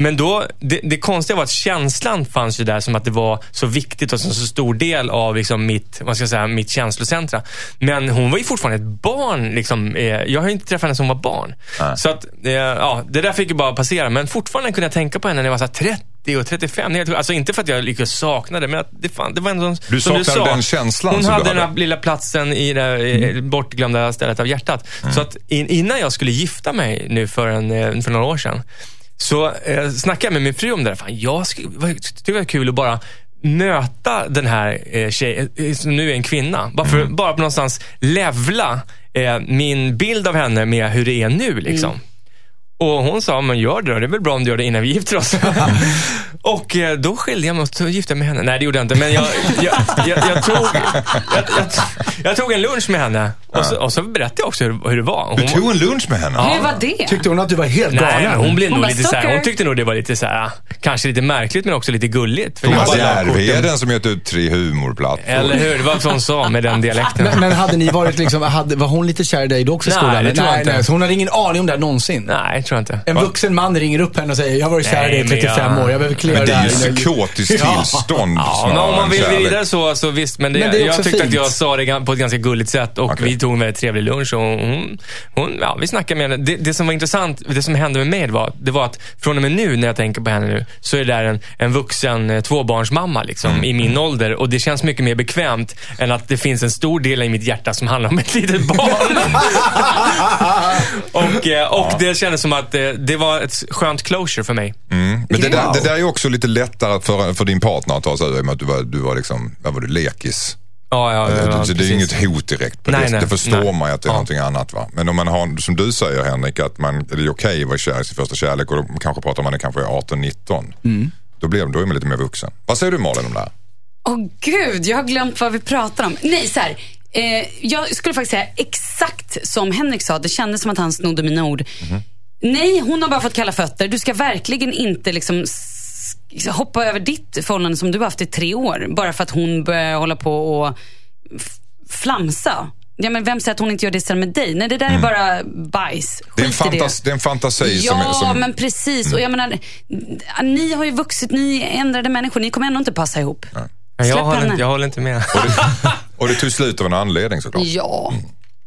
Men då, det, det konstiga var att känslan fanns ju där som att det var så viktigt och så, så stor del av liksom mitt, vad ska jag säga, mitt känslocentra. Men hon var ju fortfarande ett barn. Liksom, eh, jag har ju inte träffat henne som var barn. Så att, eh, ja, det där fick ju bara passera. Men fortfarande kunde jag tänka på henne när jag var så här 30 och 35. Det är helt- Alltså inte för att jag lyckas sakna det, men att det, fan, det var ändå Du som saknade sa, den känslan Hon som du hade den här lilla platsen i det mm. bortglömda stället av hjärtat. Så att in, innan jag skulle gifta mig nu för, en, eh, för några år sedan, så eh, snackade jag med min fru om det där. Fan, jag tyckte det var kul att bara möta den här eh, tjejen, eh, som nu är en kvinna. Bara för bara på någonstans levla eh, min bild av henne med hur det är nu. Liksom. Och hon sa, men gör det då. Det är väl bra om du gör det innan vi gifter oss. och eh, då skilde jag mig och så gifte jag mig med henne. Nej, det gjorde jag inte. Men jag, jag, jag, jag, tog, jag, jag, jag tog en lunch med henne. Och så, och så berättade jag också hur, hur det var. Hon, Du tog en lunch med henne? Hur var det? Tyckte hon att du var helt Nej, galen? men hon blev Hon nog lite såhär, hon tyckte nog det var lite såhär, kanske lite märkligt men också lite gulligt. För Thomas jag bara la Järve är korten- den som gett ut tre humorplattor. Eller hur? Det var vad hon sa med den dialekten. Men, men hade ni varit liksom, hade, var hon lite kär i dig då också i Nej, skolan? det tror jag nej, inte. nej, så hon hade ingen aning om det här någonsin? Nej, tror jag inte. En vuxen man ringer upp henne och säger, jag har varit kär i dig i Nej, men 35 jag- år, jag behöver klära Men det är ju här." psykotiskt Ja. tillstånd Ja, men snarare om man vill vidare så, så visst. Men, det, Men det jag tyckte fint. att jag sa det på ett ganska gulligt sätt och Okej. vi tog en väldigt trevlig lunch och hon, hon, ja, vi snackade med henne. Det, det som var intressant, det som hände med mig var, det var att från och med nu när jag tänker på henne nu, så är det där en, en vuxen eh, tvåbarnsmamma liksom, Mm. i min ålder och det känns mycket mer bekvämt än att det finns en stor del i mitt hjärta som handlar om ett litet barn. och eh, och det kändes som att eh, det var ett skönt closure för mig. Men det där, det där är ju också lite lättare för, för din partner att ta sig ur i och med att du var, du var liksom, vad var du, lekis? Ja, ja, ja, ja, så det är ju inget hot direkt på Nej, det. nej, det förstår nej. man ju att det är Ja. någonting annat. Va? Men om man har, som du säger Henrik, att man, det är okej att vara kär i sin första kärlek och då kanske pratar man det kanske är 18-19. Mm. Då, blir, då är man lite mer vuxen. Vad säger du Malin om det här? Åh gud, jag har glömt vad vi pratar om. Nej, så här. Eh, jag skulle faktiskt säga exakt som Henrik sa. Det kändes som att han snodde mina ord. Nej, hon har bara fått kalla fötter. Du ska verkligen inte liksom hoppa över ditt förhållande som du har haft i tre år. Bara för att hon börjar hålla på och flamsa. Ja, men vem säger att hon inte gör det istället med dig? Nej, det där är bara bajs. Det är en, fantas, det är en fantasi Ja, som, är- som men precis. Och jag menar, ni har ju vuxit, ni är ändrade människor. Ni kommer ändå inte passa ihop. Jag Släpp håller, henne. inte, jag håller inte med. Och det tog slut av en anledning såklart. Ja.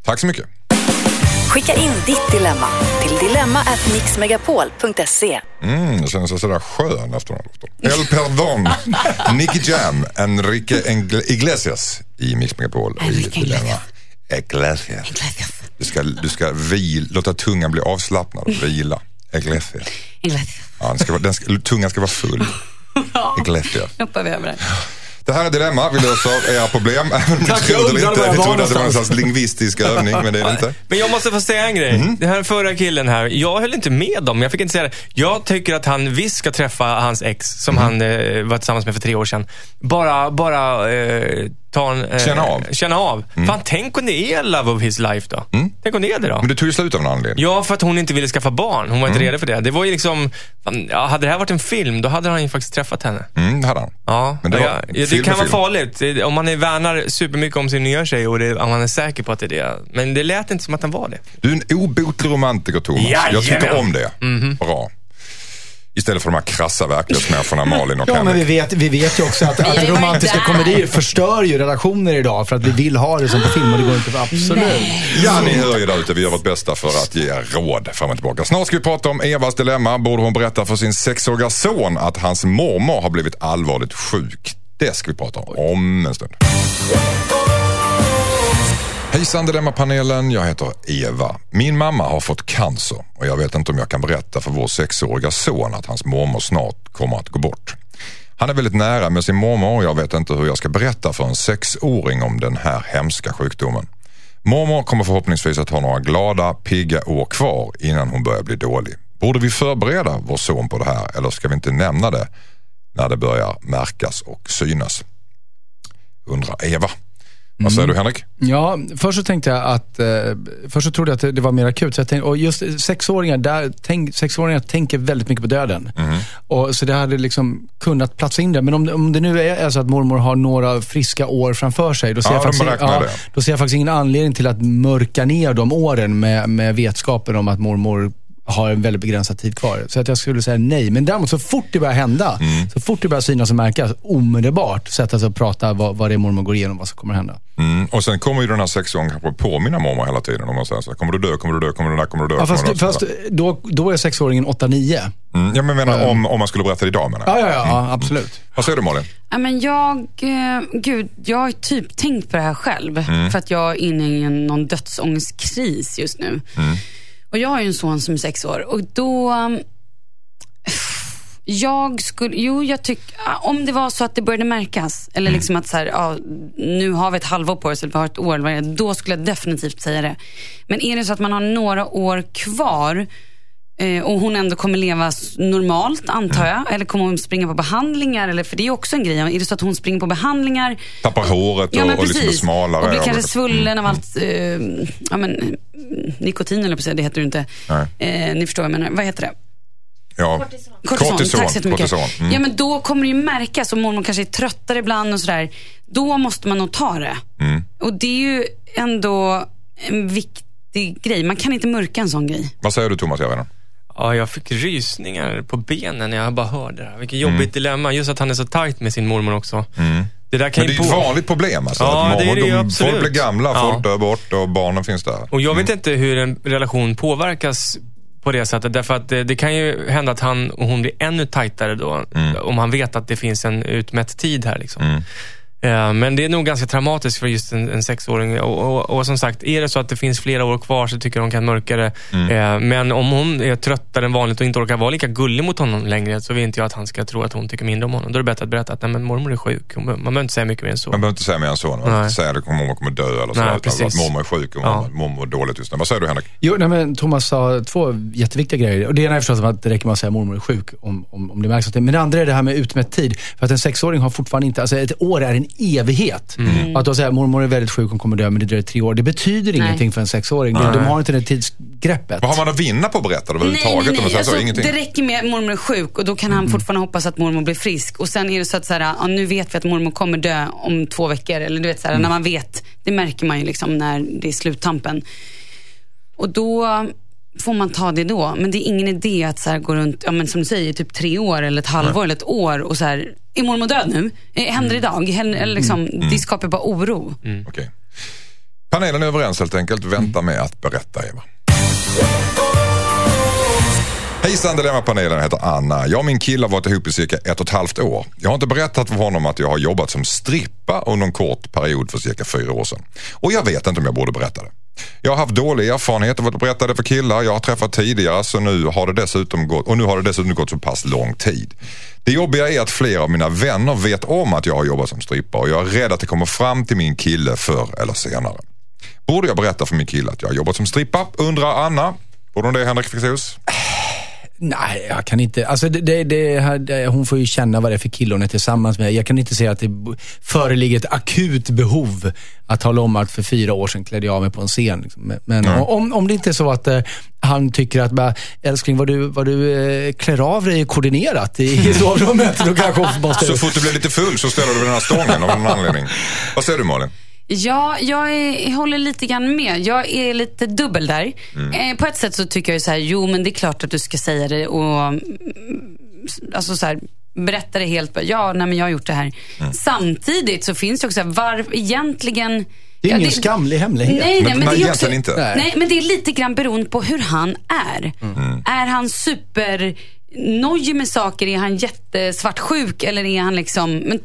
Tack så mycket. Skicka in ditt dilemma till dilemma@mixmegapol.se. Mm, det känns sådär skön efter den låten. El Perdon, Nicky Jam, Enrique Engle- Iglesias i Mix Megapol. Enrique Dilemma. Iglesias. Du ska, du ska vil, låta tungan bli avslappnad och vila. Iglesias. Ja, den ska, den ska, tungan ska vara full. Iglesias. Nu hoppar vi över det. Det här är Dilemma. Vi löser era problem. Även om Tack, jag undrade inte. jag Vi var trodde att det var en någonstans. slags lingvistisk övning, men det är det inte. Men jag måste få säga en grej. Mhm. Den här förra killen här, jag höll inte med om, jag fick inte säga det. Jag tycker att han visst ska träffa hans ex, som Mhm. han eh, var tillsammans med för tre år sedan. Bara, bara eh, ta en... Eh, Känna av. Känna av. Fan, tänk om det är love of his life då? Tänk om det är det då? Men det tog ju slut av en anledning. Ja, för att hon inte ville skaffa barn. Hon var Mm. inte redo för det. Det var ju liksom, fan, ja, hade det här varit en film, då hade han ju faktiskt träffat henne. Mm, det hade han. Ja, Men det var ja, det film kan vara film. farligt. Det- Om man är värnar supermycket om sin nya tjej och det, om man är säker på att det är det. Men det lät inte som att han var det. Du är en obotlig romantiker Thomas. Jajamän. Jag tycker om det. Bra. Istället för de här krassa verklighetsmänniskorna Malin och Ja, men vi Henrik. vet, vi vet ju också att, att romantiska komedier förstör ju relationer idag för att vi vill ha det som på film och det går inte. Absolut. Ja, ni hör ju där ute. Vi gör vårt bästa för att ge råd fram och tillbaka. Snart ska vi prata om Evas dilemma. Borde hon berätta för sin sexåriga son att hans mormor har blivit allvarligt sjuk? Det ska vi prata om om en stund. Hejsan Dilemmapanelen, jag heter Eva. Min mamma har fått cancer och jag vet inte om jag kan berätta för vår sexåriga son att hans mormor snart kommer att gå bort. Han är väldigt nära med sin mormor och jag vet inte hur jag ska berätta för en sexåring om den här hemska sjukdomen. Mormor kommer förhoppningsvis att ha några glada, pigga år kvar innan hon börjar bli dålig. Borde vi förbereda vår son på det här eller ska vi inte nämna det när det börjar märkas och synas? Undrar Eva. Vad säger du Henrik? Ja, först så tänkte jag att, eh, först så trodde jag att det- det var mer akut. Så jag tänkte, och just sexåringar, där, tänk, sexåringar tänker väldigt mycket på döden. Och, så det hade liksom kunnat platsa in där. Men om, om det nu är, så att mormor har några friska år framför sig, då ser, Ja, jag, faktiskt, det. då ser jag faktiskt ingen anledning till att mörka ner de åren med, med vetskapen om att mormor har en väldigt begränsad tid kvar. Så att jag skulle säga nej. Men däremot så fort det börjar hända, Mm. så fort det börjar synas och märkas, omedelbart sätta sig och prata vad, vad det är mormor går igenom, vad som kommer hända. Mm. Och sen kommer ju den här sexåringen kanske påminna mormor hela tiden om man säger så här, kommer du dö, kommer du dö, kommer du dö, kommer du dö. Ja, fast du dö, fast då, då är sexåringen 8-9. Mm. Ja, men menar om, om man skulle berätta det idag menar jag. Ja, ja, ja, ja, absolut. Vad säger du Malin? Ja, men jag, eh, gud, jag har typ tänkt på det här själv. Mm. För att jag är inne i någon dödsångestkris just nu. Och jag har ju en son som är sex år och då... Um, jag skulle, jo jag tycker, ah, om det var så att det började märkas, eller liksom att så här, ja, nu har vi ett halvår på oss, eller vi har ett år, då skulle jag definitivt säga det. Men är det så att man har några år kvar eh, och hon ändå kommer leva normalt, antar jag, eller kommer hon springa på behandlingar? Eller, för det är ju också en grej, är det så att hon springer på behandlingar Tappar håret och, Ja, men och liksom är smalare. Och blir och- kanske svullen av allt eh, ja, men, eh, nikotin, eller på säga, det heter det inte. Eh, ni förstår vad jag menar. Vad heter det? Ja. Kortison. Kortison, Tack så jättemycket. kortison. Mm. Ja, men då kommer det ju märkas och mormor kanske är tröttare ibland och sådär. Då måste man nog ta det. Mm. Och det är ju ändå en viktig grej. Man kan inte mörka en sån grej. Vad säger du Thomas Järvheden? Ja, jag fick rysningar på benen när jag bara hörde det här. Vilket Mm. jobbigt dilemma. Just att han är så tajt med sin mormor också. Det där kan Men det ju är ett på... vanligt problem alltså. Ja, det är det ju de, absolut. folk blir gamla, Ja. folk dör bort och barnen finns där. Och jag vet inte hur en relation påverkas på det sättet. Därför att det, det kan ju hända att han och hon blir ännu tajtare då. Om han vet att det finns en utmätt tid här. Liksom. Eh, Men det är nog ganska traumatiskt för just en, en sexåring. Och, och, och som sagt, är det så att det finns flera år kvar så tycker jag hon kan mörka det. Eh, Men om hon är tröttare än vanligt och inte orkar vara lika gullig mot honom längre så vill inte jag att han ska tro att hon tycker mindre om honom. Då är det bättre att berätta att nej, men mormor är sjuk. Man behöver inte säga mycket mer än så. Man behöver inte säga mer än så. Man behöver inte säga att mormor kommer dö eller så. Nej, utan precis. att mormor är sjuk och Ja. mormor, mår dåligt just nu. Vad säger du Henrik? Jo, nej, men Thomas sa två jätteviktiga grejer. Och det ena är förstås att det räcker med att säga mormor är sjuk om, om, om det märks att Men det andra är det här med utmätt tid. För att en sexåring har fortfarande inte, alltså ett år är en evighet. Att då säga mormor är väldigt sjuk, hon kommer dö, men det dröjer tre år. Det betyder Nej. ingenting för en sexåring. De, de har inte det tidsgreppet. Vad har man att vinna på att berätta det överhuvudtaget? om man säger så? Alltså, Ingenting. det räcker med att mormor är sjuk och då kan han fortfarande hoppas att mormor blir frisk. Och sen är det så att så här, ja, nu vet vi att mormor kommer dö om två veckor. Eller du vet, så här, när man vet, det märker man ju liksom när det är sluttampen. Och då får man ta det då. Men det är ingen idé att så här, gå runt, ja, men som du säger, typ tre år eller ett halvår eller ett år och så här, är mormor död nu? Eh, Händer det idag? Händer, eller liksom, Det skapar bara oro. Okej. Panelen är överens helt enkelt. Vänta med att berätta Eva. Hejsan Dilemmapanelen heter Anna. Jag och min kille har varit ihop i cirka ett och ett halvt år. Jag har inte berättat för honom att jag har jobbat som strippa under en kort period för cirka fyra år sedan. Och jag vet inte om jag borde berätta det. Jag har haft dålig erfarenhet av att berätta det för killar jag har träffat tidigare så nu har det dessutom gått, och nu har det dessutom gått så pass lång tid. Det jobbiga är att flera av mina vänner vet om att jag har jobbat som strippa och jag är rädd att det kommer fram till min kille förr eller senare. Borde jag berätta för min kille att jag har jobbat som strippa? Undrar Anna. Borde hon det Henrik Fexeus? Nej, jag kan inte. Alltså det, det, det, hon får ju känna vad det är för kille hon är tillsammans med. Jag kan inte säga att det föreligger ett akut behov att tala om att för fyra år sedan klädde jag av mig på en scen. Liksom. Men- Men om, om det inte är så att eh, han tycker att, bara, älskling, vad du, vad du eh, klär av dig är koordinerat i, i sovrummet, då kanske måste... Så fort du blir lite full så ställer du den här stången av någon anledning. Vad säger du Malin? Ja, jag, är, jag håller lite grann med. Jag är lite dubbel där. Eh, på ett sätt så tycker jag ju så här, jo men det är klart att du ska säga det och mm, alltså så här, berätta det helt. Ja, nej men jag har gjort det här. Samtidigt så finns det också, var, egentligen Det är ja, ingen skamlig hemlighet. Nej, nej, Men- men, det är också, inte. Nej. Men det är lite grann beroende på hur han är. Mm. Är han super nojig med saker? Är han jättesvartsjuk? Eller är han liksom, men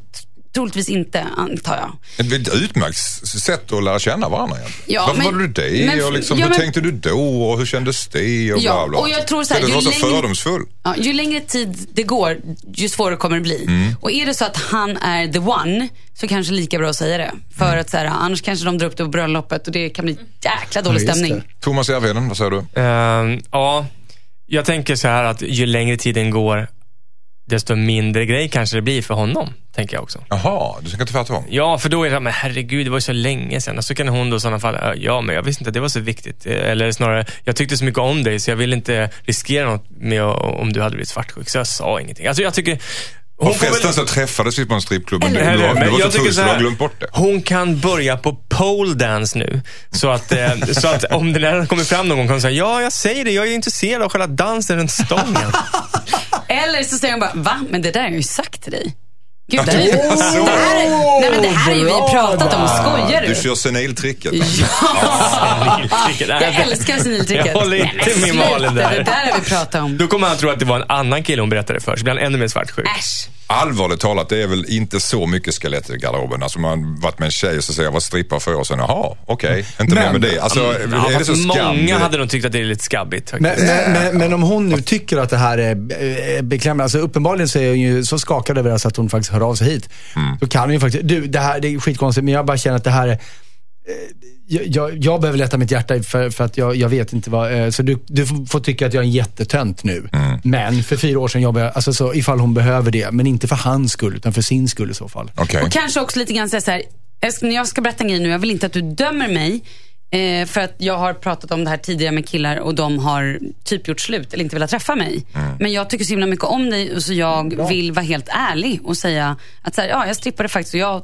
troligtvis inte antar jag. Ett väldigt utmärkt sätt att lära känna varandra egentligen. Ja, Varför men- valde du det? men- och liksom, ja, hur men- tänkte du då? Och hur kändes det? Och Ja, bla bla. och jag tror så här, ju var så längre- fördomsfull. Ja, ju längre tid det går, ju svårare kommer det bli. Mm. Och är det så att han är the one, så kanske lika bra att säga det. För Mm. att så här, annars kanske de drar upp det på bröllopet och det kan bli jäkla dålig Ja, stämning. det. Thomas Järvheden, vad säger du? Ehm, ja, jag tänker så här att ju längre tiden går, desto mindre grej kanske det blir för honom. Tänker jag också. Jaha, du tänker tvärtom? Ja, för då är det men herregud, det var ju så länge sedan. Och så kan hon då i sådana fall, "Ja, men jag visste inte att det var så viktigt. Eh, Eller snarare, jag tyckte så mycket om dig så jag ville inte riskera något med om du hade blivit svartsjuk, så jag sa ingenting. Alltså jag tycker, Hon Och förresten väl- så träffades vi på en strippklubb, Eller du, hur? Men var jag tycker full så du har här, glömt bort det. Hon kan börja på pole dance nu. Så att, eh, så att om det där kommer fram någon gång kan hon säga, ja jag säger det, jag är intresserad av själva dansen runt stången. Eller så säger hon bara, va? Men det där har jag ju sagt till dig. Gud, Ja, det, här, är- det är här, är- nej, men det här har ju vi pratat om. Skojar du? Du kör seniltricket. Jag älskar seniltricket. Jag håller inte med Malin där. Det där har vi pratat om. Då kommer han tro att det var en annan kille hon berättade för, så blir han ännu mer svartsjuk. Äsch. Allvarligt talat, det är väl inte så mycket skelett i garderoben. Alltså man varit med en tjej och så säger jag var strippa för år sedan. Jaha, okej. Inte mer Men- med det. Alltså, Ja, är det så skam? många hade nog tyckt att det är lite skabbigt. Men, men, men, men om hon nu tycker att det här är eh, beklämmande, alltså uppenbarligen så är hon ju så skakad över det så att hon faktiskt hör av sig hit. Då kan hon ju faktiskt, du det här det är skitkonstigt men jag bara känner att det här är, jag, jag, jag behöver lätta mitt hjärta för, för att jag, jag vet inte vad, eh, så du, du får tycka att jag är en jättetönt nu. Men för fyra år sedan jobbade jag, alltså så ifall hon behöver det, men inte för hans skull utan för sin skull i så fall. Okej. Och kanske också lite grann så här, jag ska, jag ska berätta en grej nu, jag vill inte att du dömer mig. Eh, för att jag har pratat om det här tidigare med killar och de har typ gjort slut eller inte velat träffa mig. Men jag tycker så himla mycket om dig och så jag vill vara helt ärlig och säga att så här, ja, jag strippade faktiskt och jag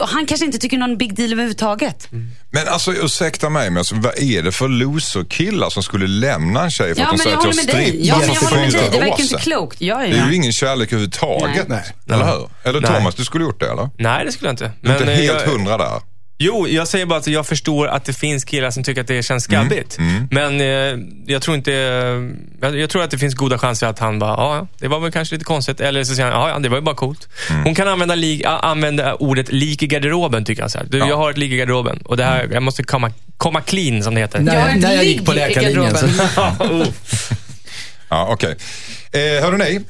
han kanske inte tycker någon big deal överhuvudtaget. Men alltså ursäkta mig, men alltså, vad är det för loser-killar som skulle lämna en tjej för Ja, att men säger att jag med dig. strippar Ja, men jag för håller med dig. fyra Det år verkar inte klokt. Ja, Det ja. är ju ingen kärlek överhuvudtaget. Nej. Eller hur? Eller Nej. Thomas, du skulle gjort det eller? Nej, det skulle jag inte. Du är inte eh, helt jag- hundra där. Jo, jag säger bara att jag förstår att det finns killar som tycker att det känns skabbigt. Men eh, jag tror inte... Jag, jag tror att det finns goda chanser att han bara, ja, det var väl kanske lite konstigt. Eller så säger han, ja, ja, det var ju bara coolt. Hon kan använda, li, använda ordet lik i garderoben, tycker jag. Så här. Du, Ja. Jag har ett lik i garderoben och det här, jag måste komma, komma clean, som det heter. När, Jag när jag gick på läkarlinjen. Så, garderoben. Ja, okej. Eh, hörde ni?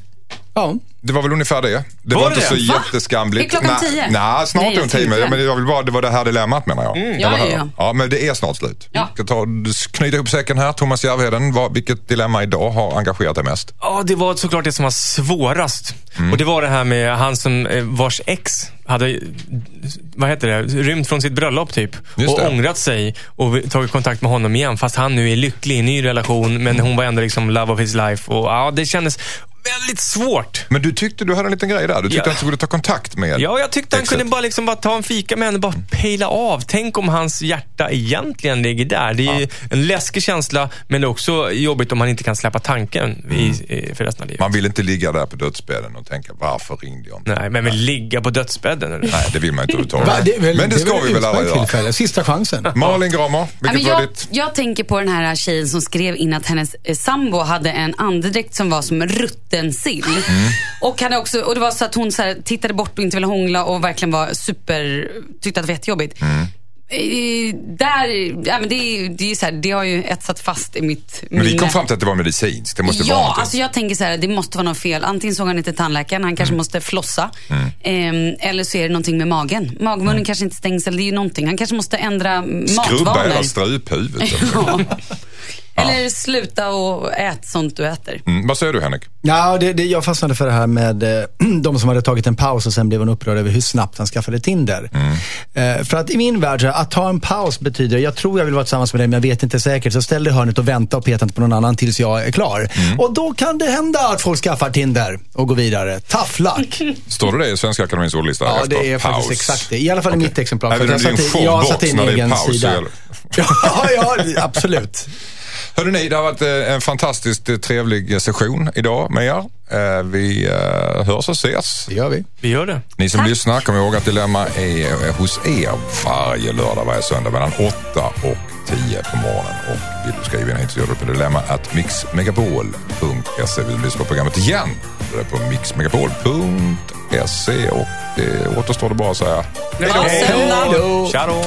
ja. Det var väl ungefär det. Det Var var, det inte så det? Va? jätteskamligt. Är klockan Nej, tio? Nej, snart Nej, är jag tio. Men, det. vill bara, det var det här dilemmat menar jag. Ja, Eller ja, hur? ja. ja, men det är snart slut. Ja. Jag ska ta, knyta ihop säcken här. Thomas Järvheden, vad, vilket dilemma idag har engagerat dig mest? Ja, det var såklart det som var svårast. Mm. Och det var det här med han som, eh, vars ex hade, vad heter det, rymt från sitt bröllop typ. Just och det. ångrat sig och tagit kontakt med honom igen. Fast han nu är lycklig i en ny relation. Men hon var ändå liksom love of his life. Och ja, det kändes väldigt svårt. Men du tyckte du hade en liten grej där. Du tyckte Ja. att du skulle ta kontakt med Ja, jag tyckte han exet. kunde bara, liksom bara ta en fika med henne och bara pejla av. Tänk om hans hjärta egentligen ligger där. Det är ju en läskig känsla, men det är också jobbigt om man inte kan släppa tanken i, i, för resten av livet. Man vill inte ligga där på dödsbädden och tänka varför ringde jag inte? Nej, men vill ligga på dödsbädden eller? Nej, det vill man inte Va, överhuvudtaget. det Men det är ska vi väl alla göra. Sista chansen. Malin Gramer, Ja, vilket men var jag, ditt? jag tänker på den här tjejen som skrev in att hennes eh, sambo hade en andedräkt som var som rutten sill. Och, hade också, och det var så att hon så här, tittade bort och inte ville hångla och verkligen var super, tyckte att det var jättejobbigt. Eh, där, ja, men det, är- det, är så här, det har ju etsat fast i mitt Men vi minne. kom fram till att det var medicinskt. Det måste vara Ja, någonting. alltså jag tänker så här, det måste vara något fel. Antingen såg han inte tandläkaren, han kanske måste flossa. Ehm, eller så är det någonting med magen. Magmunnen kanske inte stängs, eller det är ju någonting. Han kanske måste ändra Skrubba matvanor. hela struphuvudet. Ja. Eller sluta och ät sånt du äter. Mm, vad säger du Henrik? Ja, det, det, jag fastnade för det här med eh, de som hade tagit en paus och sen blev hon upprörd över hur snabbt han skaffade Tinder. Eh, för att i min värld, att ta en paus betyder, jag tror jag vill vara tillsammans med dig men jag vet inte säkert. Så ställ dig i hörnet och vänta och peta inte på någon annan tills jag är klar. Och då kan det hända att folk skaffar Tinder och går vidare. Tough luck. Står det det i Svenska Akademiens ordlista? Ja, det är paus? faktiskt exakt det. I alla fall i mitt exemplar. Även satte- jag satte showbox in när det är egen paus, sida. Ja, ja, absolut. Hörde ni, det har varit eh, en fantastiskt eh, trevlig session idag med er. Eh, Vi eh, hörs och ses. Det gör vi. Vi gör det. Ni som lyssnar, kom ihåg att Dilemma är eh, hos er varje lördag, varje söndag mellan 8 och 10 på morgonen. Och vill du skriva in hit så gör du på dilemma att mixmegapol.se. Vill du lyssna på programmet igen? Då är det på mixmegapol.se och det återstår det bara att säga! Hej då. Tja då.